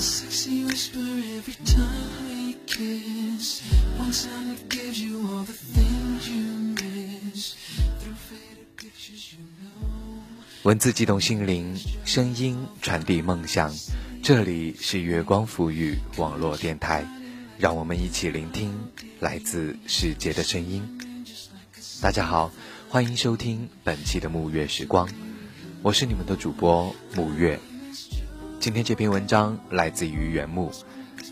Sexy whisper every time we kiss. One sound that gives you all the things you miss. Through faded pictures, you know. 文字激动心灵，声音传递梦想。这里是月光抚语网络电台，让我们一起聆听来自世界的声音。大家好，欢迎收听本期的沐月时光，我是你们的主播沐月。今天这篇文章来自于原木，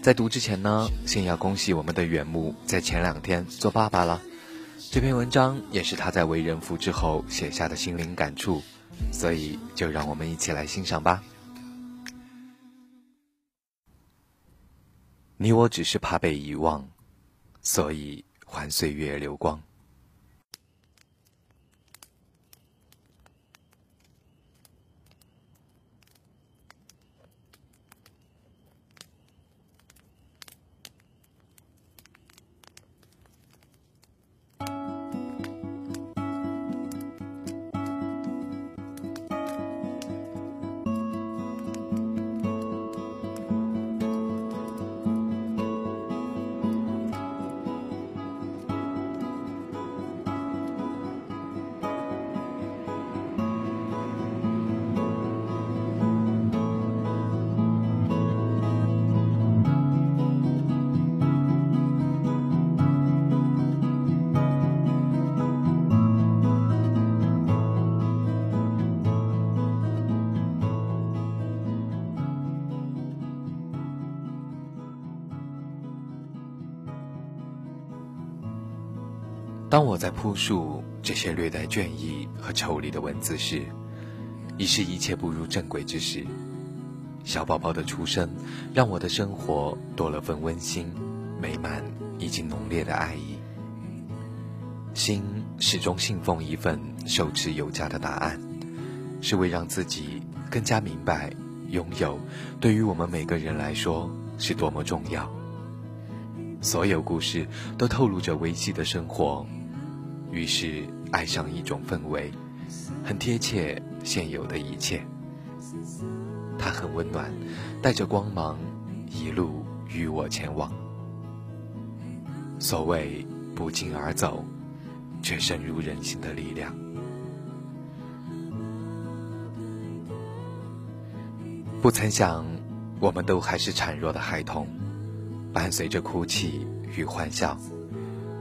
在读之前呢，先要恭喜我们的原木在前两天做爸爸了。这篇文章也是他在为人父之后写下的心灵感触，所以就让我们一起来欣赏吧。你我只是怕被遗忘，所以还岁月流光。当我在铺述这些略带倦意和抽离的文字时，已是一切步入正轨之时。小宝宝的出生，让我的生活多了份温馨、美满以及浓烈的爱意。心始终信奉一份受持有加的答案，是为让自己更加明白，拥有对于我们每个人来说是多么重要。所有故事都透露着维系的生活。于是爱上一种氛围，很贴切现有的一切。它很温暖，带着光芒，一路与我前往。所谓不胫而走，却深入人心的力量。不曾想，我们都还是孱弱的孩童，伴随着哭泣与欢笑。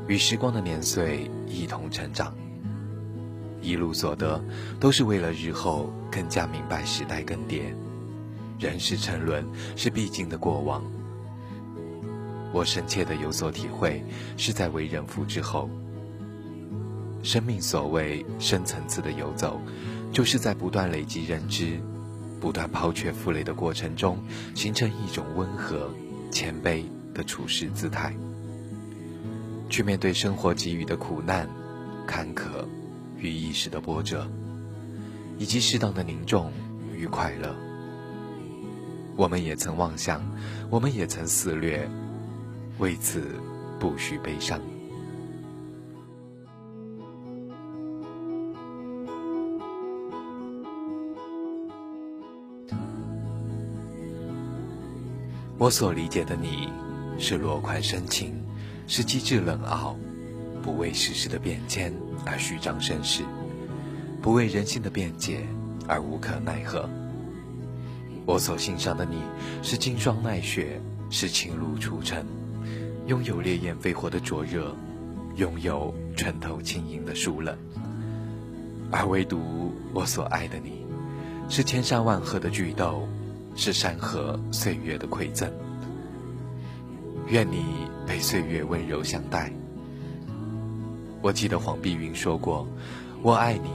与时光的年岁一同成长，一路所得都是为了日后更加明白时代更迭，人世沉沦是必经的过往。我深切的有所体会，是在为人父之后，生命所谓深层次的游走，就是在不断累积认知、不断抛却负累的过程中，形成一种温和、谦卑的处事姿态。去面对生活给予的苦难、坎坷与一时的波折，以及适当的凝重与快乐。我们也曾妄想，我们也曾肆虐，为此不需悲伤。我所理解的你，是落款深情。是机智冷傲，不为世事的变迁而虚张声势，不为人心的辩解而无可奈何。我所欣赏的你是金霜耐雪，是情露初晨，拥有烈焰飞火的灼热，拥有穿透轻盈的疏冷。而唯独我所爱的你，是千山万壑的巨斗，是山河岁月的馈赠。愿你。被岁月温柔相待。我记得黄碧云说过：“我爱你，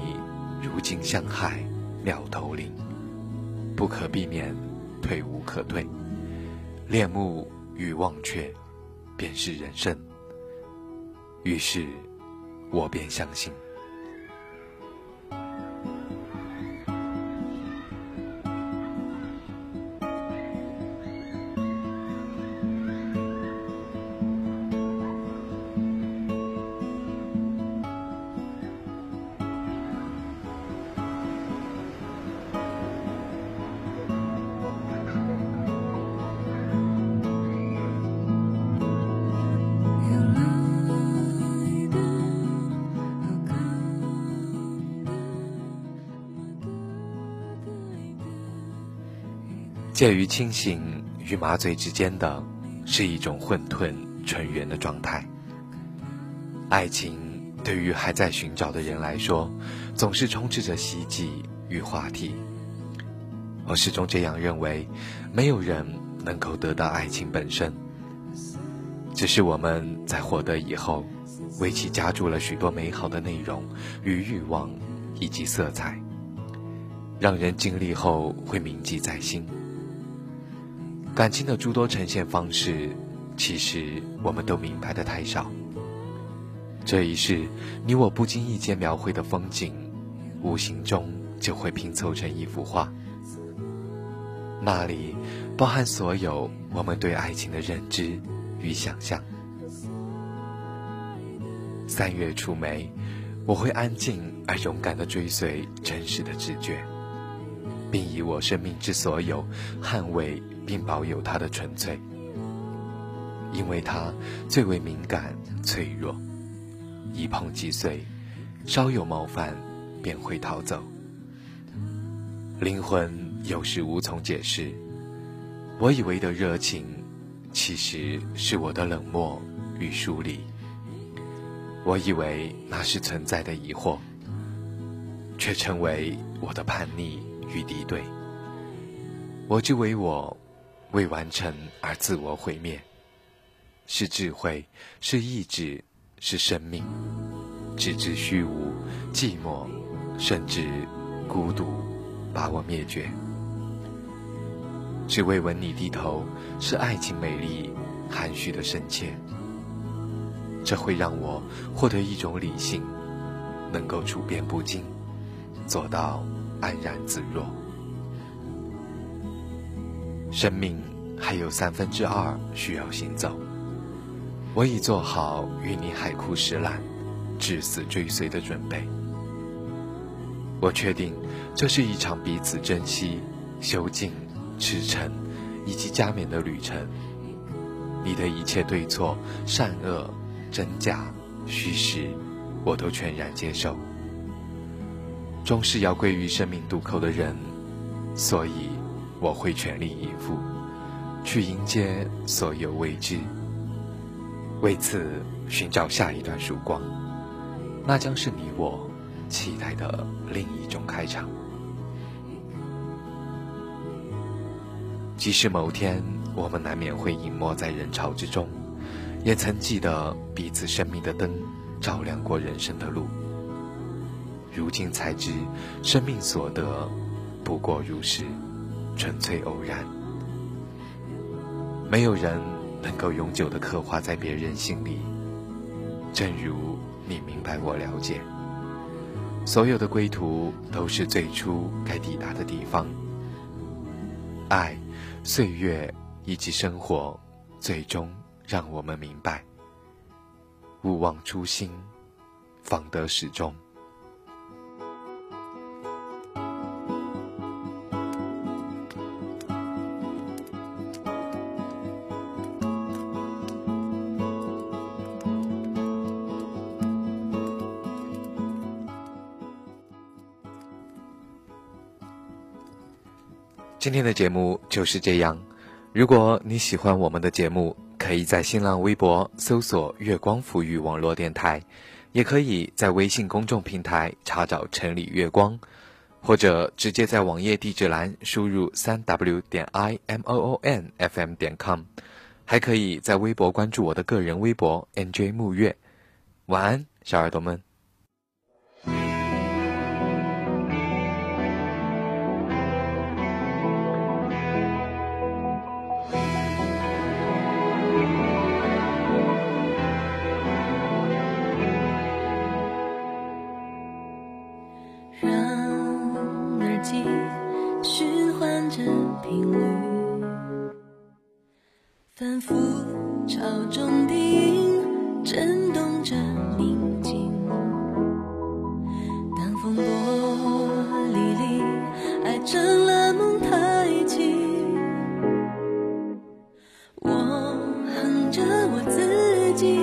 如惊向海，鸟头林，不可避免，退无可退。恋慕与忘却，便是人生。”于是，我便相信。介于清醒与麻醉之间的，是一种混沌纯元的状态。爱情对于还在寻找的人来说，总是充斥着希冀与话题。我始终这样认为，没有人能够得到爱情本身，只是我们在获得以后，为其加注了许多美好的内容与欲望，以及色彩，让人经历后会铭记在心。感情的诸多呈现方式，其实我们都明白的太少。这一世，你我不经意间描绘的风景，无形中就会拼凑成一幅画。那里包含所有我们对爱情的认知与想象。三月初梅，我会安静而勇敢地追随真实的直觉，并以我生命之所有捍卫并保有它的纯粹，因为它最为敏感脆弱，一碰即碎，稍有冒犯便会逃走。灵魂。有时无从解释，我以为的热情，其实是我的冷漠与疏离。我以为那是存在的疑惑，却成为我的叛逆与敌对。我之为我，未完成而自我毁灭，是智慧，是意志，是生命，直至虚无、寂寞，甚至孤独，把我灭绝。只为吻你低头，是爱情美丽含蓄的深切。这会让我获得一种理性，能够处变不惊，做到安然自若。生命还有三分之二需要行走，我已做好与你海枯石烂、至死追随的准备。我确定，这是一场彼此珍惜、修静。驰骋，以及加冕的旅程，你的一切对错、善恶、真假、虚实，我都全然接受。终是要归于生命渡口的人，所以我会全力以赴，去迎接所有未知。为此，寻找下一段曙光，那将是你我期待的另一种开场。即使某天我们难免会隐没在人潮之中，也曾记得彼此生命的灯照亮过人生的路。如今才知，生命所得不过如是，纯粹偶然。没有人能够永久的刻画在别人心里，正如你明白我了解。所有的归途都是最初该抵达的地方。爱。岁月以及生活，最终让我们明白：勿忘初心，方得始终。今天的节目就是这样。如果你喜欢我们的节目，可以在新浪微博搜索“月光抚育网络电台”，也可以在微信公众平台查找“城里月光”，或者直接在网页地址栏输入“三 w 点 i m o o n f m 点 com”，还可以在微博关注我的个人微博 “nj 木月”。晚安，小耳朵们。潮中低吟震动着宁静。当风波沥沥，爱成了梦太轻，我哼着我自己